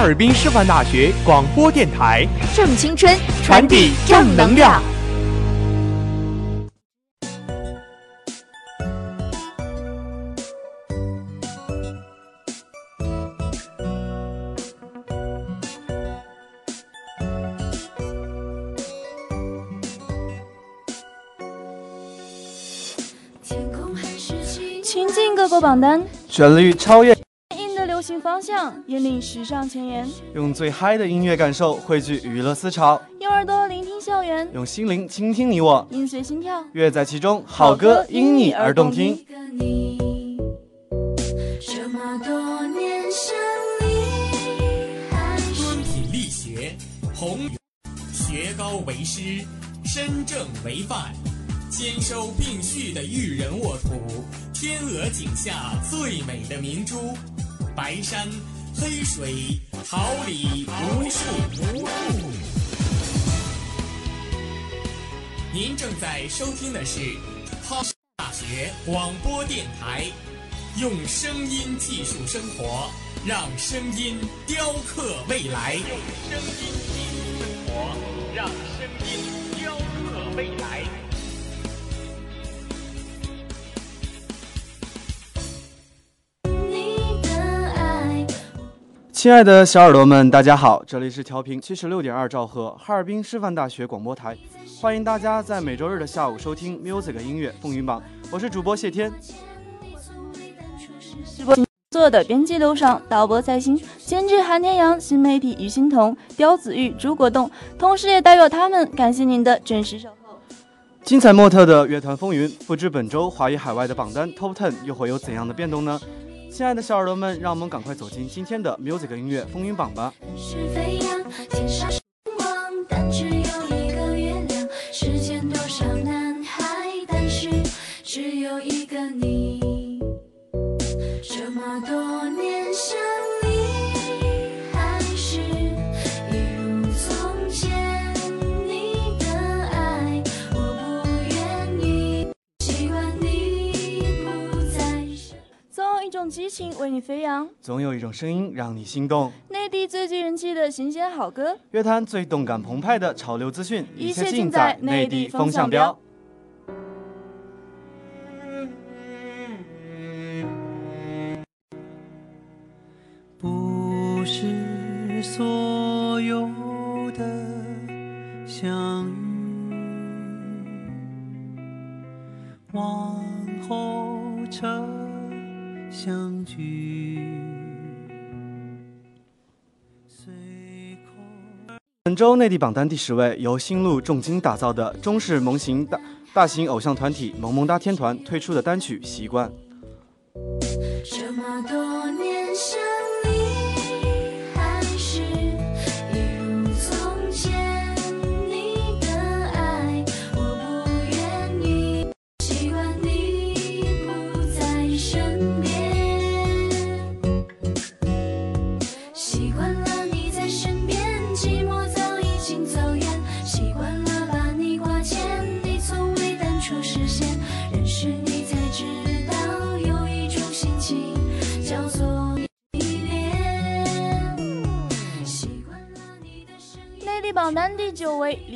哈尔滨师范大学广播电台，正青春，传递正能量。天空还是晴亲近各国榜单，旋律超越，方向，引领时尚前沿。用最嗨的音乐感受汇聚娱乐思潮，用耳朵聆听校园，用心灵倾听你我，音随心跳。乐在其中，好歌因你而动听。这么多年想你还是敦品力学，弘学高为师，身正为范，兼收并蓄的育人沃土，天鹅颈下最美的明珠，白山黑水，桃李无数无数。您正在收听的是哈尔滨大学广播电台，用声音技术生活，让声音雕刻未来。用声音技术生活，让声音雕刻未来。亲爱的小耳朵们，大家好，这里是调频七十六点二兆赫哈尔滨师范大学广播台，欢迎大家在每周日的下午收听 Music 音乐风云榜，我是主播谢天。直播做的编辑刘爽，导播蔡鑫，监制韩天阳，新媒体于欣彤、刁子玉、朱国栋，同时也代表他们感谢您的准时守候。精彩莫特的乐团风云，不知本周华语海外的榜单 Top Ten 又会有怎样的变动呢？亲爱的小耳朵们，让我们赶快走进今天的 Music 音乐风云榜吧。只有一个你。这么多激情为你飞扬，总有一种声音让你心动，内地最具人气的新鲜好歌，乐坛最动感澎湃的潮流资讯，一切切尽尽在内内地风风向标。本周内地榜单第十位，由新路重金打造的中式萌型大大型偶像团体萌萌哒天团推出的单曲《习惯》。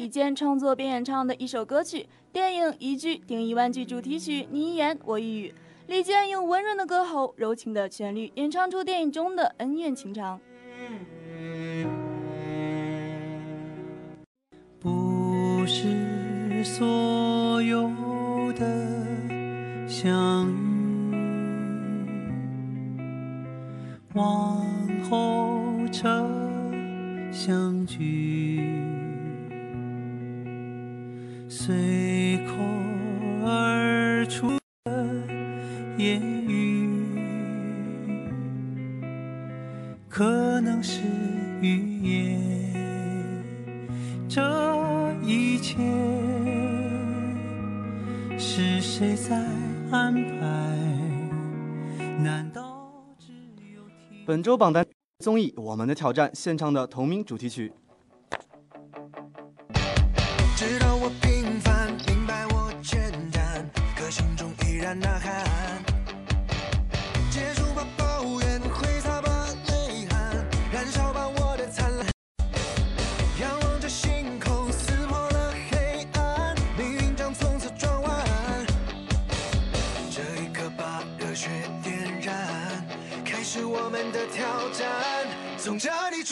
李健创作并演唱的一首歌曲，电影《一句顶一万句》主题曲《你一言我一语》。李健用温润的歌喉、柔情的旋律，演唱出电影中的恩怨情长。不是所有的相遇，往后车相聚，随口而出的言语，可能是语言。这一切是谁在安排？难道只有天本周榜单综艺《我们的挑战》献唱的同名主题曲。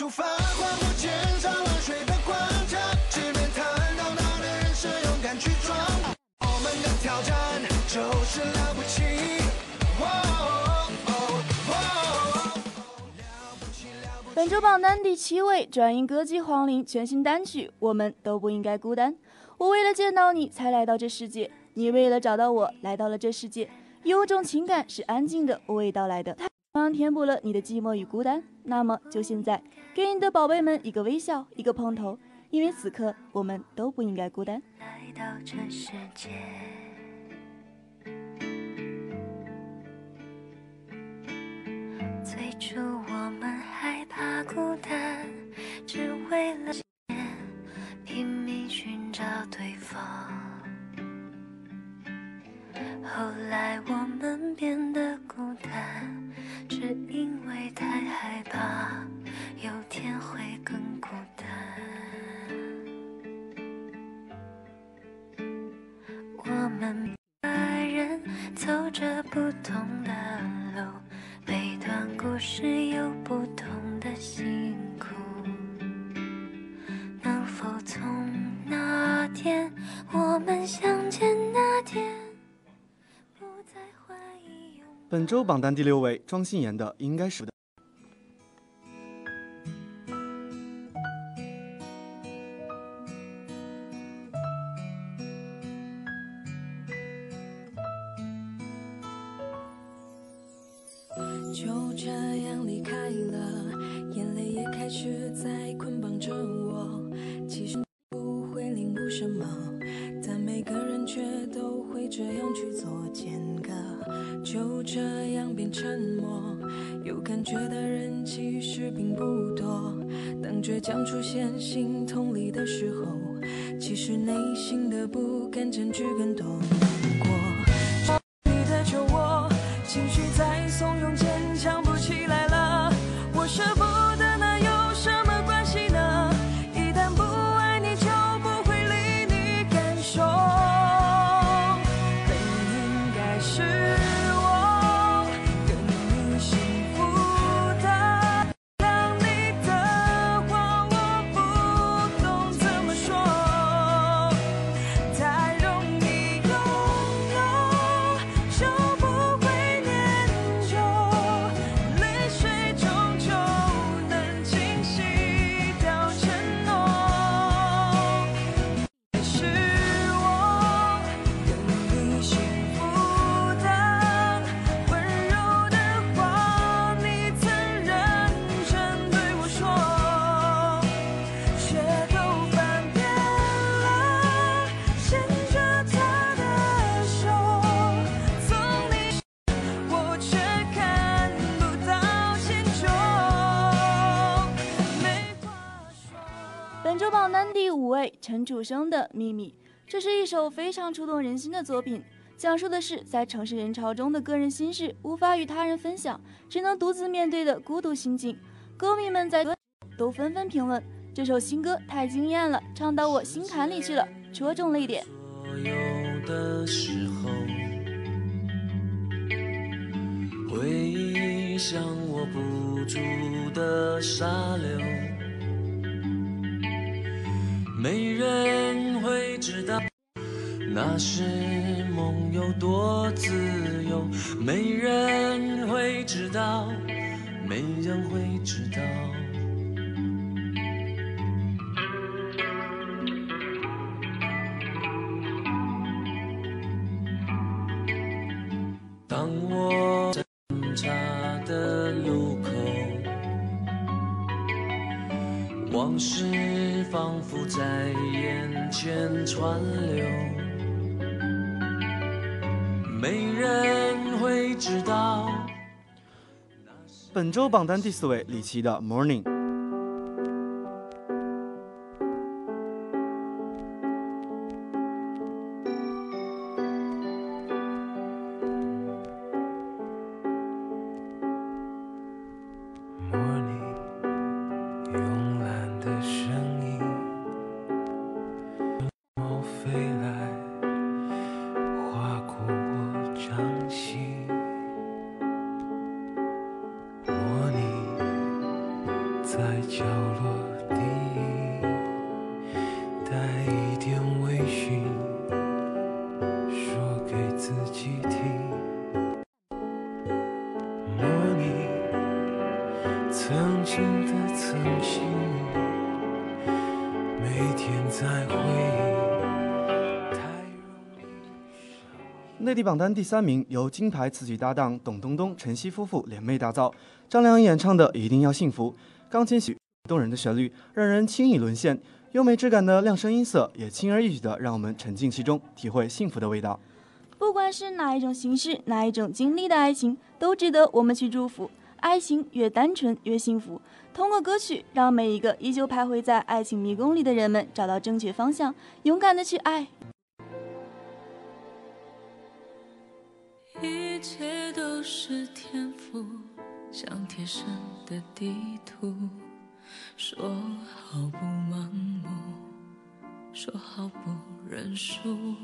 出发，划过千山万水的关卡，直面坦荡荡的人生，勇敢去闯。我们的挑战就是了不起。哦哦哦了不起了不起本周榜单第七位，转音歌姬黄龄全新单曲《我们都不应该孤单》。我为了见到你才来到这世界，你为了找到我来到了这世界。有种情感是安静的，娓娓道来的，它同样填补了你的寂寞与孤单。那么就现在，给你的宝贝们一个微笑，一个碰头，因为此刻我们都不应该孤单。来到这世界。最初我们害怕孤单，只为了拼命寻找对方。后来我们变得孤单，只因为太害怕有天会更孤单。我们每个人走着不同的路，每段故事有不同的辛苦。能否从那天我们相见那天，本周榜单第六位，庄心妍的《应该是的》。就这样离开了，眼泪也开始在感觉的人其实并不多。当倔强出现心痛里的时候，其实内心的不甘占据更多。本周榜单第五位，陈楚生的《秘密》，这是一首非常触动人心的作品，讲述的是在城市人潮中的个人心事无法与他人分享，只能独自面对的孤独心境。歌迷们在都纷纷评论，这首新歌太惊艳了，唱到我心坎里去了，戳中泪点。所有的时候，会像握不住的沙流，没人会知道那时梦有多自由，没人会知道，没人会知道。间川流，没人会知道。本周榜单第四位，李琦的《》。Morning，内地榜单第三名，由金牌词曲搭档董冬冬、陈曦夫妇联袂打造，张靓颖演唱的《一定要幸福》，钢琴曲动人的旋律让人轻易沦陷，优美质感的亮声音色也轻而易举的让我们沉浸其中，体会幸福的味道。不管是哪一种形式、哪一种经历的爱情，都值得我们去祝福。爱情越单纯越幸福。通过歌曲，让每一个依旧徘徊在爱情迷宫里的人们找到正确方向，勇敢的去爱。一切都是天赋，像贴身的地图。说好不盲目，说好不认输。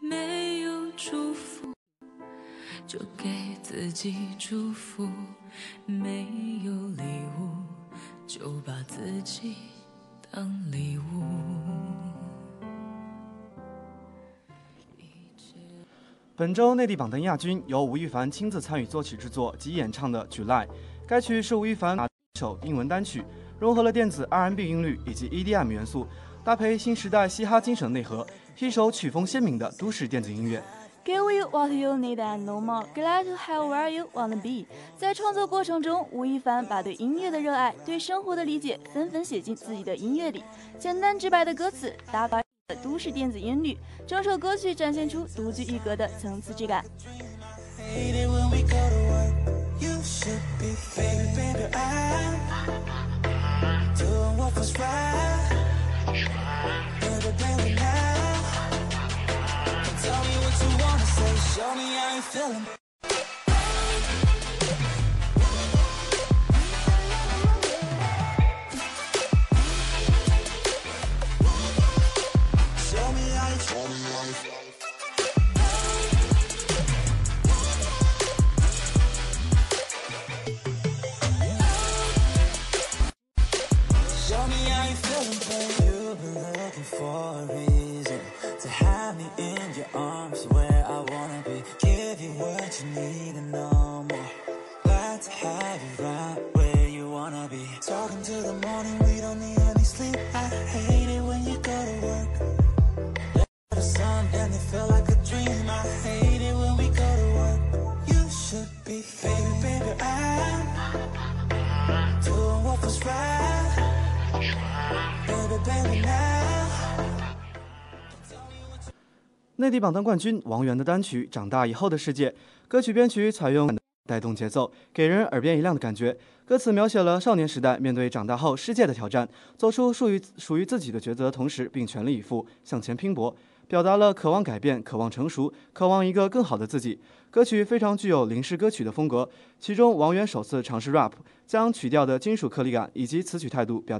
没有祝福，就给自己祝福；没有礼物，就把自己当礼物。本周内地榜单亚军由吴亦凡亲自参与作曲制作及演唱的《July》，该曲是吴亦凡首英文单曲，融合了电子 R&B 音律以及 EDM 元素，搭配新时代嘻哈精神内核，是一首曲风鲜明的都市电子音乐。Give you what you need and no more. Glad to have where you wanna be. 在创作过程中，吴亦凡把对音乐的热爱、对生活的理解纷纷写进自己的音乐里。简单直白的歌词，搭配都市电子音律，整首歌曲展现出独具一格的层次质感。内地榜单冠军王源的单曲《长大以后的世界》，歌曲编曲采用带动节奏，给人耳边一亮的感觉。歌词描写了少年时代面对长大后世界的挑战，做出属于属于自己的抉择同时，并全力以赴向前拼搏，表达了渴望改变、渴望成熟、渴望一个更好的自己。歌曲非常具有临时歌曲的风格。其中，王源首次尝试 rap，将曲调的金属颗粒感以及词曲态度表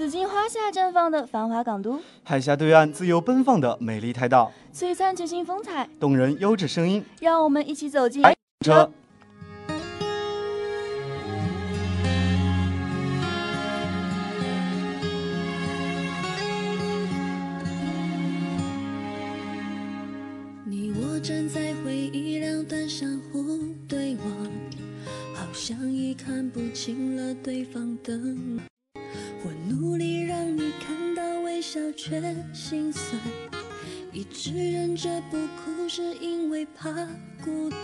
紫荆花下绽放的繁华港都，海峡对岸自由奔放的美丽台岛，璀璨全新风采，动人优质声音。让我们一起走进。车。你我站在回忆两端相互对望，好像已看不清了对方的却心酸。一直忍着不哭，是因为怕孤单。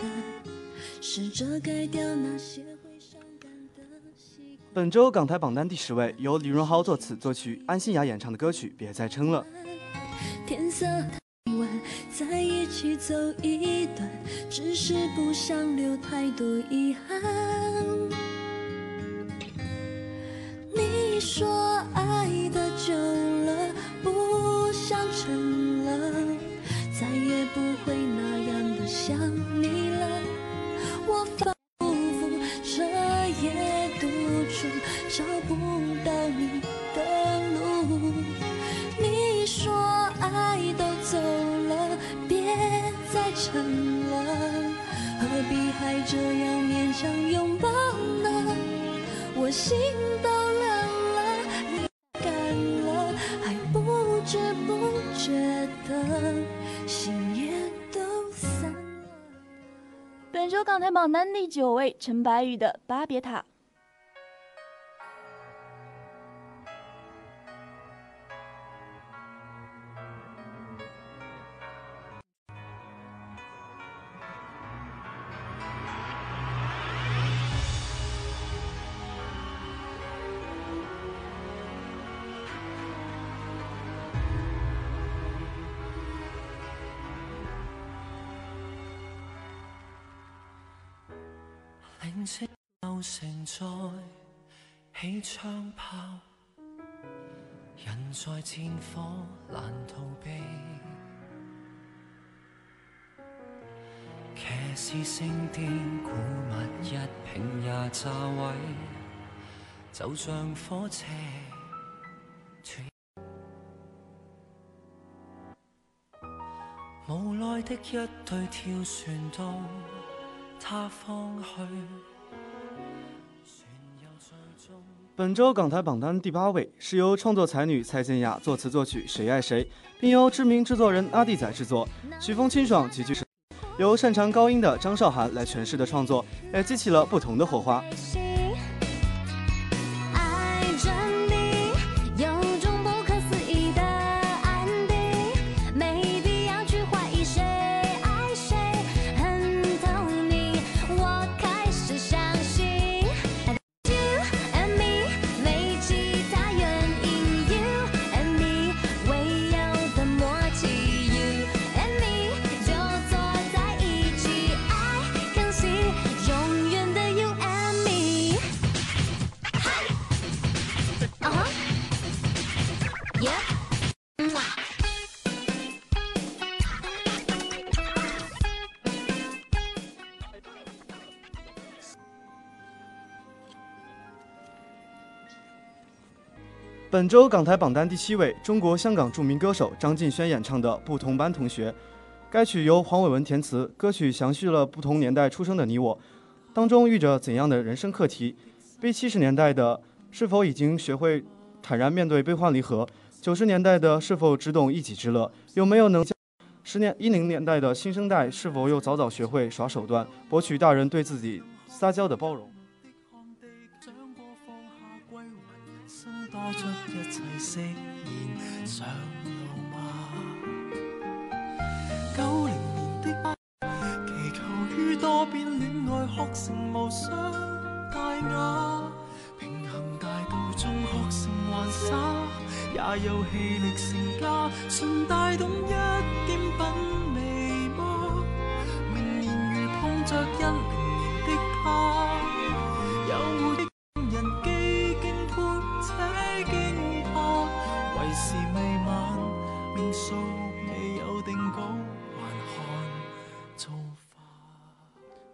试着改掉那些会伤感的习惯。本周港台榜单第十位，由李荣浩作词作曲，安心雅演唱的歌曲《别再撑了》。天色太晚，在一起走一段，只是不想留太多遗憾。你说爱的久了，不想撑了，再也不会那样的想你了。我港台榜单第九位，陈白宇的《巴别塔》。在戰火難逃避。騎士聖殿古物一拼也炸毀，就像火車斷。無奈的一對跳船到他方去，本周港台榜单第八位是由创作才女蔡健雅作词作曲《谁爱谁》，并由知名制作人阿弟仔制作，曲风清爽，极具。由擅长高音的张韶涵来诠释的创作，也激起了不同的火花。本周港台榜单第七位，中国香港著名歌手张敬轩演唱的《不同班同学》。该曲由黄伟文填词，歌曲详叙了不同年代出生的你我，当中遇着怎样的人生课题。被七十年代的是否已经学会坦然面对悲欢离合？九十年代的是否只懂一己之乐？有没有能？十年一零年代的新生代是否又早早学会耍手段，博取大人对自己撒娇的包容？释然上路吗？九零年的祈求于多变恋爱学成无双大雅，平衡大道中学成玩耍，也有气力成家，顺带懂一点品味吗？明年如碰着一零年的他，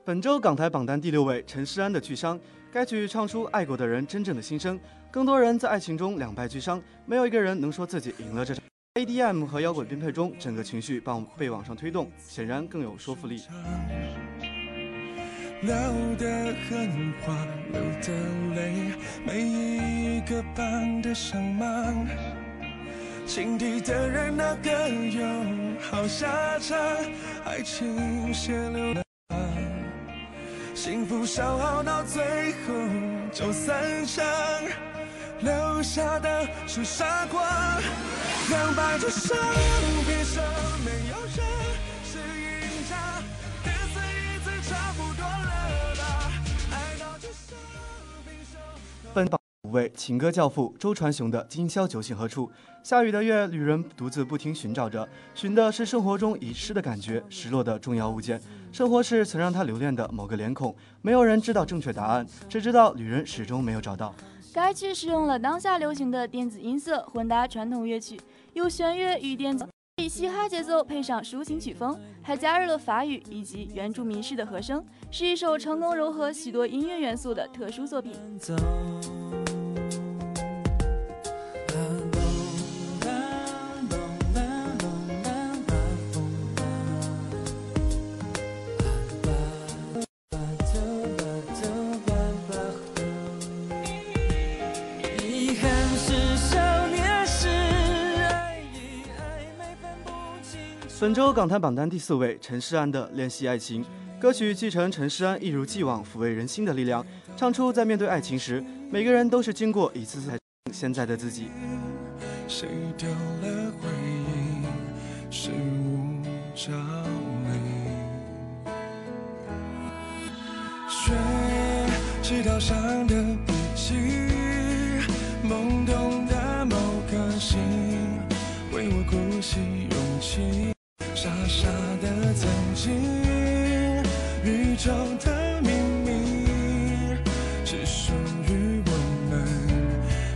本周港台榜单第六位，陈势安的《巨伤》。该曲唱出爱过的人真正的心声。更多人在爱情中两败俱伤，没有一个人能说自己赢了这场。ADM 和摇滚编配中，整个情绪被被往上推动，显然更有说服力。聊得很欢，流的泪，每一个斑的伤疤。心底的人哪个有好下场？爱情血流幸福消耗到最后就散场，留下的是傻瓜。两败俱伤，凭什没有人是赢家？第四一次差不多了吧？爱到这伤，凭什本榜五位情歌教父周传雄的《今宵酒醒何处》。下雨的夜，旅人独自不停寻找着，寻的是生活中遗失的感觉，失落的重要物件。生活是曾让他留恋的某个脸孔，没有人知道正确答案，只知道旅人始终没有找到。该曲使用了当下流行的电子音色，混搭传统乐曲，由弦乐与电子以嘻哈节奏配上抒情曲风，还加入了法语以及原住民式的和声，是一首成功融合许多音乐元素的特殊作品。本周港台榜单第四位，陈势安的《练习爱情》歌曲继承陈势安一如既往抚慰人心的力量，唱出在面对爱情时，每个人都是经过一次次现在的自己。谁丢了回忆，是无着理。学纸条上的笔记，懵懂的某颗心，为我鼓起勇气，傻傻的曾经，宇宙的秘密，只属于我们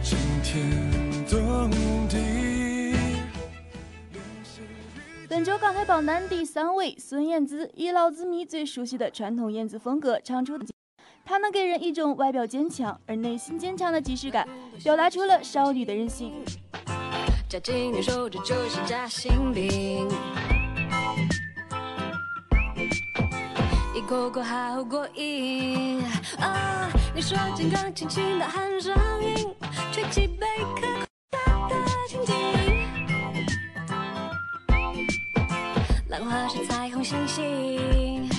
惊天动地。本周港台榜单第三位，孙燕姿以老子迷最熟悉的传统燕子风格唱出，她能给人一种外表坚强而内心坚强的即视感，表达出了少女的任性。夹紧你手指就是夹心饼，口口好过瘾啊！你说健康轻轻的喊上瘾，吹起贝壳大的情景，浪花是彩虹星星，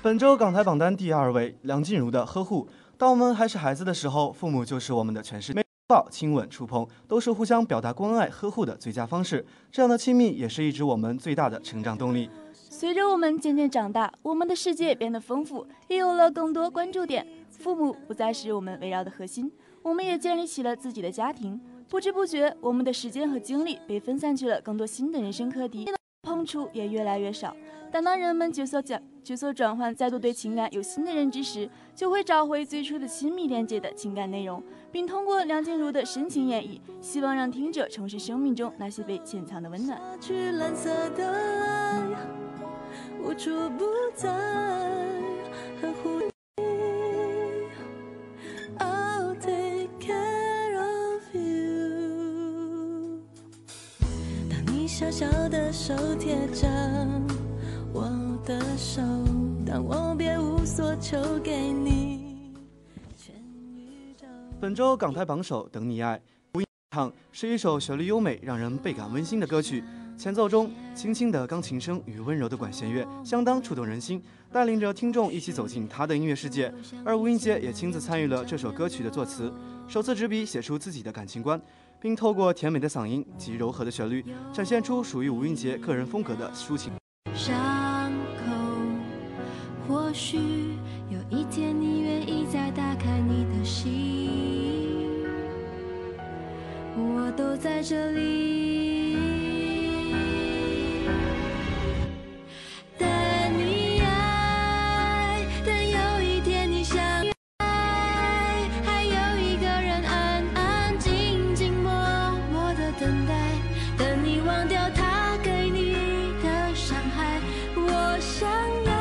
本周港台榜单第二位，梁静茹的《呵护》。当我们还是孩子的时候，父母就是我们的全世界。抱、亲吻、触碰，都是互相表达关爱、呵护的最佳方式。这样的亲密，也是一直我们最大的成长动力。随着我们渐渐长大，我们的世界变得丰富，也有了更多关注点。父母不再是我们围绕的核心，我们也建立起了自己的家庭。不知不觉，我们的时间和精力被分散去了更多新的人生课题，碰触也越来越少。但当人们角色角角色转换，再度对情感有新的认知时，就会找回最初的亲密连接的情感内容，并通过梁静茹的深情演绎，希望让听者重拾生命中那些被潜藏的温暖。去蓝色的爱，无处不在，呵护。你小小的手贴着我的手。但我别无所求给你。全宇宙本周港台榜首《等你爱》，无印唱是一首旋律优美、让人倍感温馨的歌曲。前奏中，轻轻的钢琴声与温柔的管弦乐相当触动人心，带领着听众一起走进他的音乐世界。而吴英杰也亲自参与了这首歌曲的作词，首次执笔写出自己的感情观，并透过甜美的嗓音及柔和的旋律，展现出属于吴英杰个人风格的抒情。许有一天你愿意再打开你的心，我都在这里。等你爱，等有一天你想爱，还有一个人安安静静默默的等待，等你忘掉他给你的伤害。我想要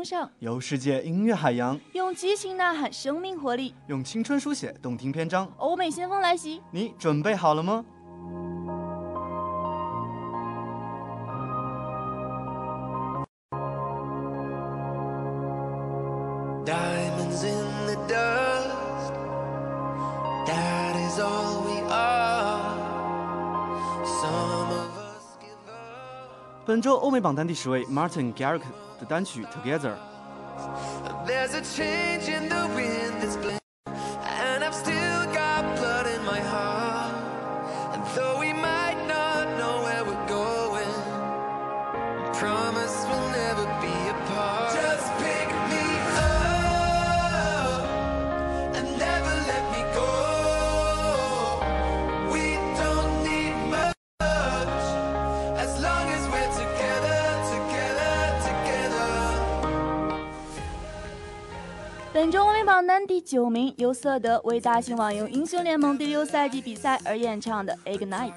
风尚，游世界音乐海洋，用激情呐喊生命活力，用青春书写动听篇章。欧美先锋来袭。你准备好了吗？本周欧美榜单第十位，Martin Garrix 的单曲《Together》。 男第九名，由瑟德为大型网游英雄联盟第六赛季比赛而演唱的《Ignite》。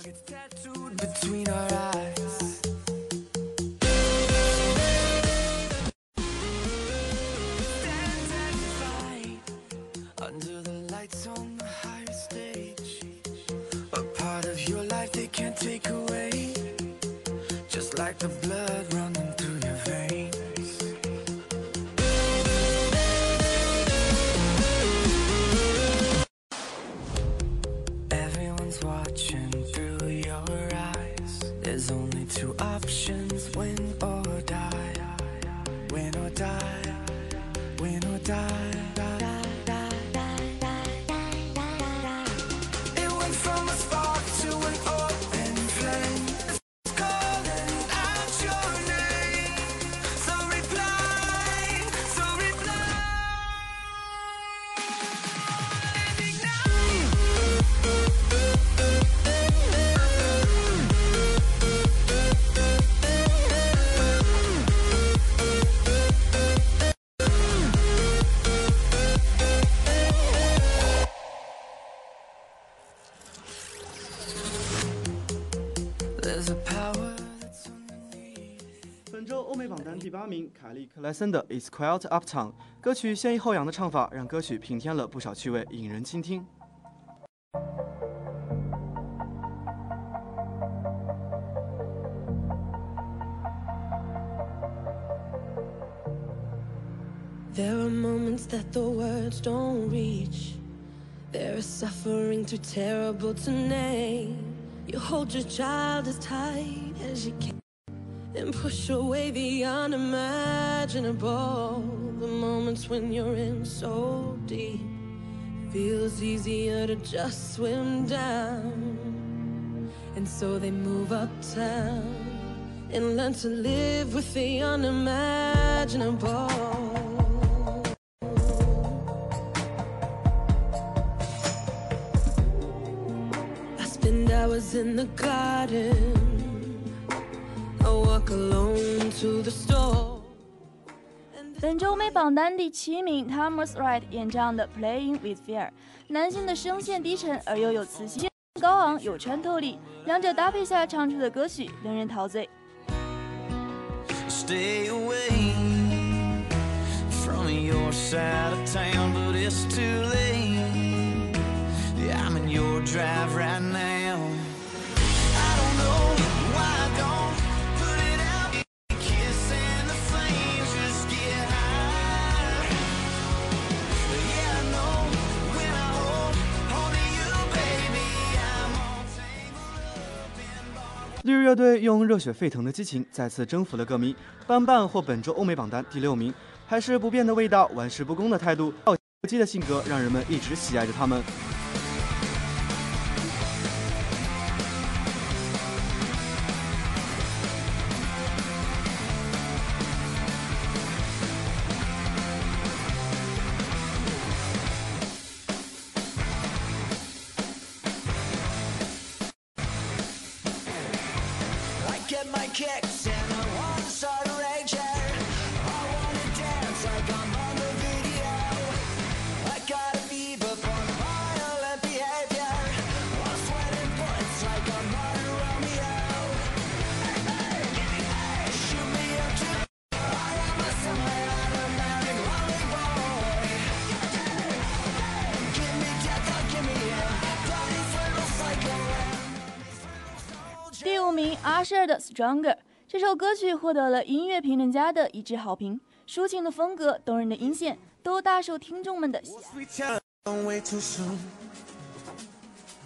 榜单第八名，凯利克莱森的《It's Quiet Uptown》歌曲先抑后扬的唱法，让歌曲平添了不少趣味，引人倾听。There are moments that the words don't reach. There is suffering too terrible to name. You hold your child as tight as you can and push away the unimaginable. The moments when you're in so deep feels easier to just swim down. And so they move uptown and learn to live with the unimaginable. I spend hours in the garden. 本周美榜单第七名，Thomas Wright 演唱的《Playing with Fear》，男性的声线低沉而又有磁性，高昂有穿透力，两者搭配下唱出的歌曲令人陶醉。Stay away from your side of town, but it's too late. Yeah, I'm in your drive right 日乐队用热血沸腾的激情再次征服了歌迷，班办获本周欧美榜单第六名，还是不变的味道，玩世不恭的态度，暴击的性格，让人们一直喜爱着他们。Stronger》这首歌曲获得了音乐评论家的一致好评，抒情的风格、动人的音线都大受听众们的喜爱。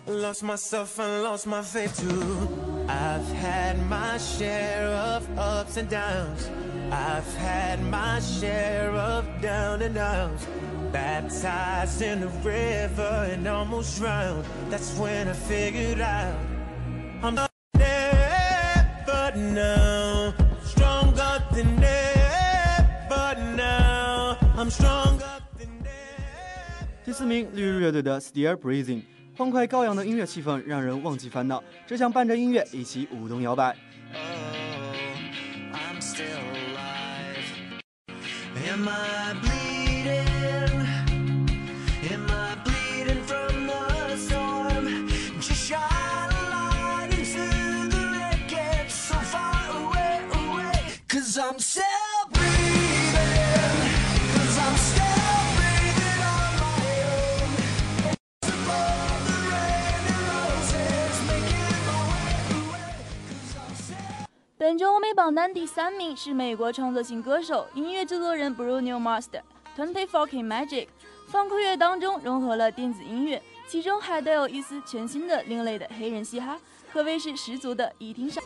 Lost myself and lost my faith too. I've had my share of ups and downs. I've had my share of down and outs. Baptized in the river and almost drowned. That's when I figured out I'm not now. Stronger than ever now. I'm stronger than ever. 第四名，绿日乐队的《Still Breathing》，欢快高扬的音乐气氛让人忘记烦恼，只想伴着音乐一起舞动摇摆。Oh, I'm still alive. Am I 本周欧美榜单第三名是美国创作型歌手、音乐制作人 Bruno Mars 的《Twenty Four K Magic》，放克乐当中融合了电子音乐，其中还带有一丝全新的另类的黑人嘻哈，可谓是十足的一听上。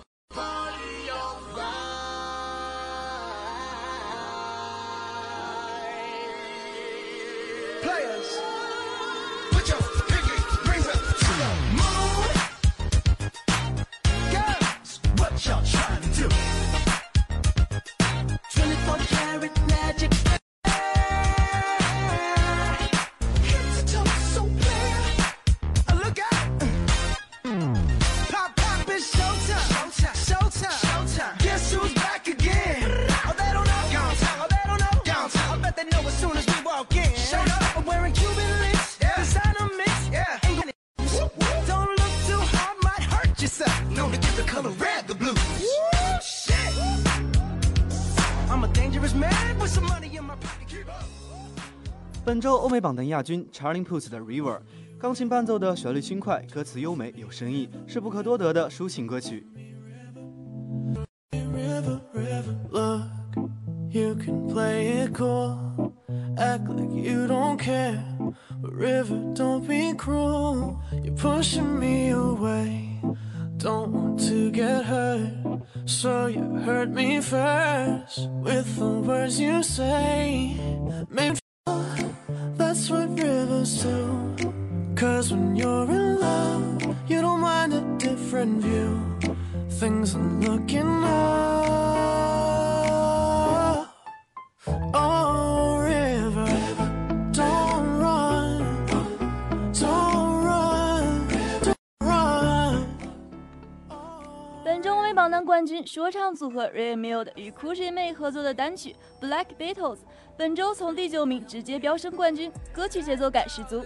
周欧美榜单亚军 Charlie Puth 的《River》，钢琴伴奏的旋律轻快，歌词优美有深意，是不可多得的抒情歌曲。River, river, look, you can play it cool. Act like you don't care. But river, don't be cruel. You're pushing me away. Don't want to get hurt. So you hurt me first with the words you say. Maybe that's what rivers do. Cause when you're in love, you don't mind a different view. Things are looking up. 说唱组合 Ray Mild 与 c o o g i May 合作的单曲《Black Beatles》，本周从第九名直接飙升冠军，歌曲节奏感十足。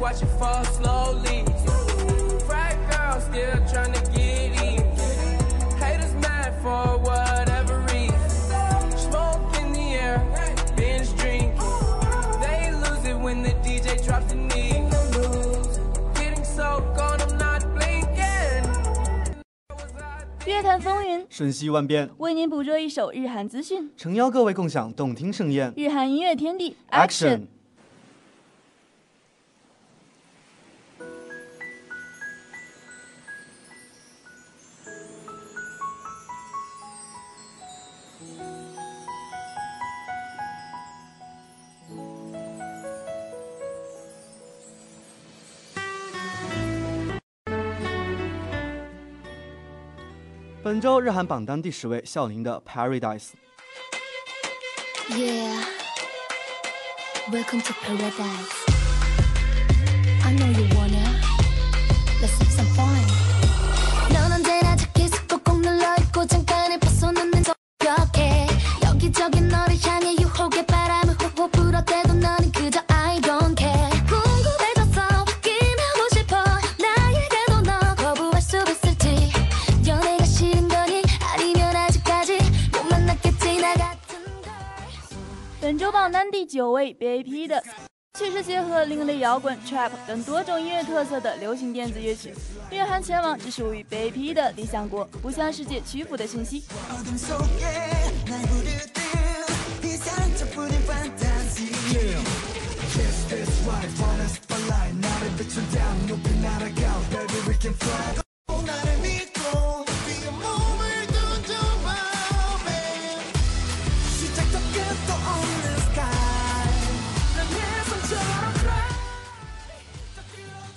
Watch it fall slowly. Frat girl still trying to 乐坛风云瞬息万变，为您捕捉一首日韩资讯，诚邀各位共享动听盛宴。日韩音乐天地 Action！本周日韩榜单第十位，孝琳的《Paradise》。Yeah, welcome to paradise. I know you wanna. Let's have some fun. 第九位，BAP 的，却是结合另类摇滚、trap 等多种音乐特色的流行电子乐曲。蕴含前往只属于 BAP 的理想国，不向世界屈服的信息。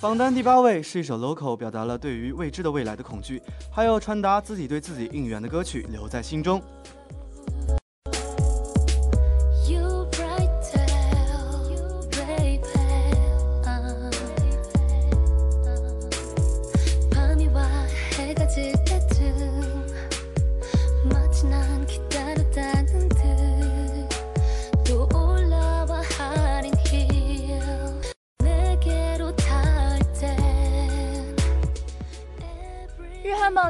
榜单第八位是一首 local，表达了对于未知的未来的恐惧，还有传达自己对自己应援的歌曲，留在心中。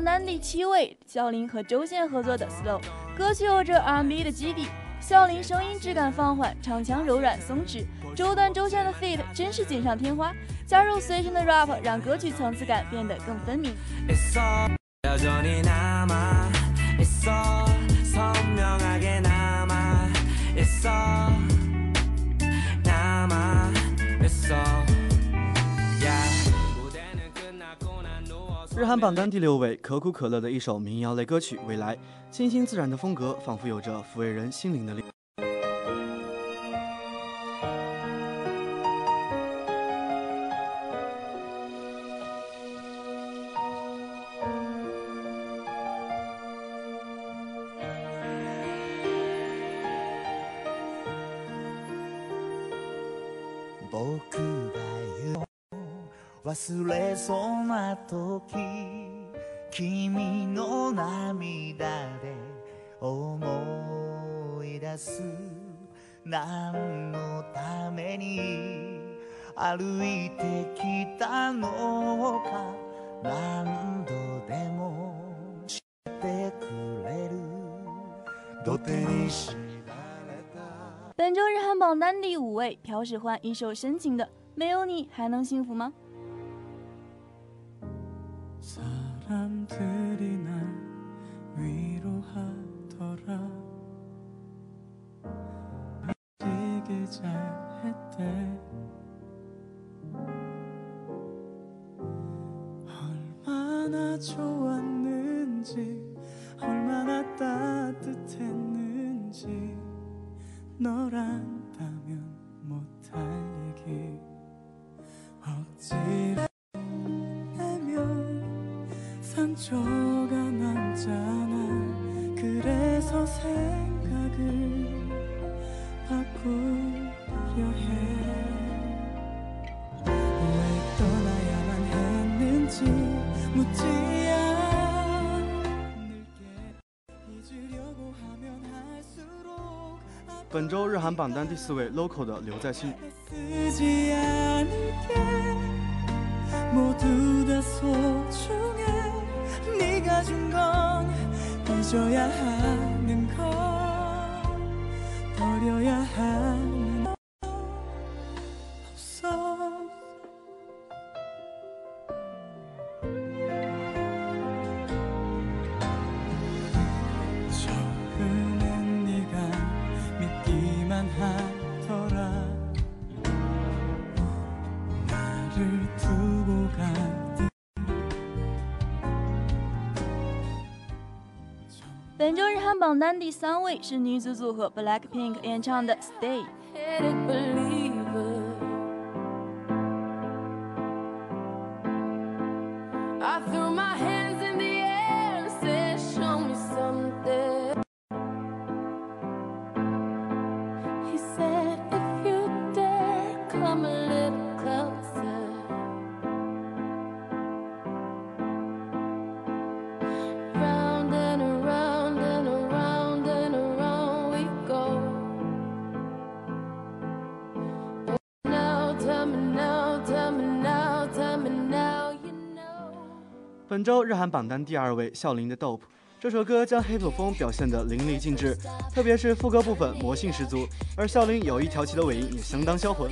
男第七位，孝琳和周宪合作的《Slow》歌曲有着 R&B 的基底，孝琳声音质感放缓，唱腔柔软松弛，周段周宪的 feat 真是锦上添花，加入随性的 rap 让歌曲层次感变得更分明。있어 日韩榜单第六位，可口可乐的一首民谣类歌曲《未来》，清新自然的风格，仿佛有着抚慰人心灵的力量。忘れそうな時君の涙で思い出す。何のために歩いてきたのか何度でも知ってくれる。土手に知られた。本周日韩榜单第五位，朴使唤一首深情的《没有你还能幸福吗》。本周日韩榜单第四位 Local 的留在心。 쓰지 않을게 모두 다 소중해 네가 준 건 잊어야 하는 걸 버려야 하 榜单第三位是女子组合 BLACKPINK 演唱的《Stay》。周日韩榜单第二位，孝琳的《Dope》。这首歌将 hip hop 风表现得淋漓尽致，特别是副歌部分魔性十足，而孝琳有一条齐的尾音也相当销魂。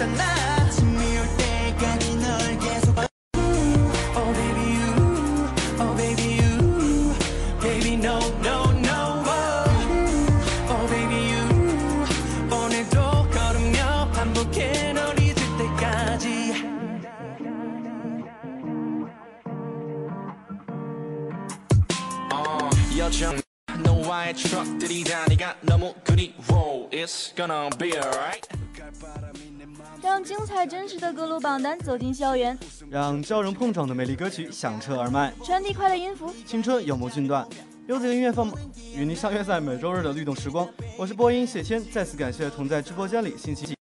있잖아. 让精彩真实的各路榜单走进校园，让交融碰撞的美丽歌曲响彻耳麦，传递快乐音符。青春有梦君断，优子音乐放与您相约在每周日的律动时光。我是播音谢谦，再次感谢同在直播间里星期几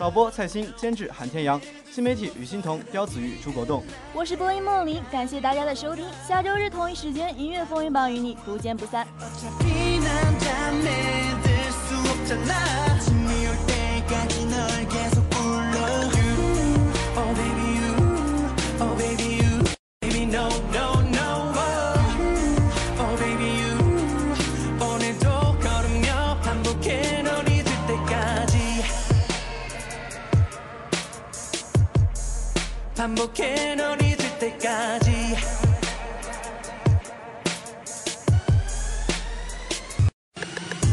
导播蔡欣，监制韩天阳，新媒体于欣彤、刁子玉、朱国栋。我是播音梦玲，感谢大家的收听。下周日同一时间，音乐风云榜与你不见不散。No no no. Oh, oh baby you, 오늘도 걸으며 반복해 널 잊을 때까지. 반복해 널 잊을 때까지.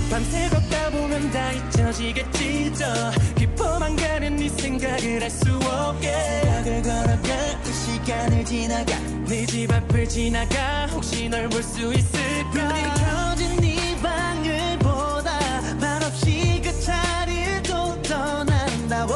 밤새 걷다 보면 다 잊혀지겠지 저 깊어만 가는 네 생각을 할수 없게 시간을 지나가 네 집 앞을 지나가 혹시 널 볼 수 있을까? 눈이 켜진 네 방을 보다 말없이 그 자리를 또 떠난다고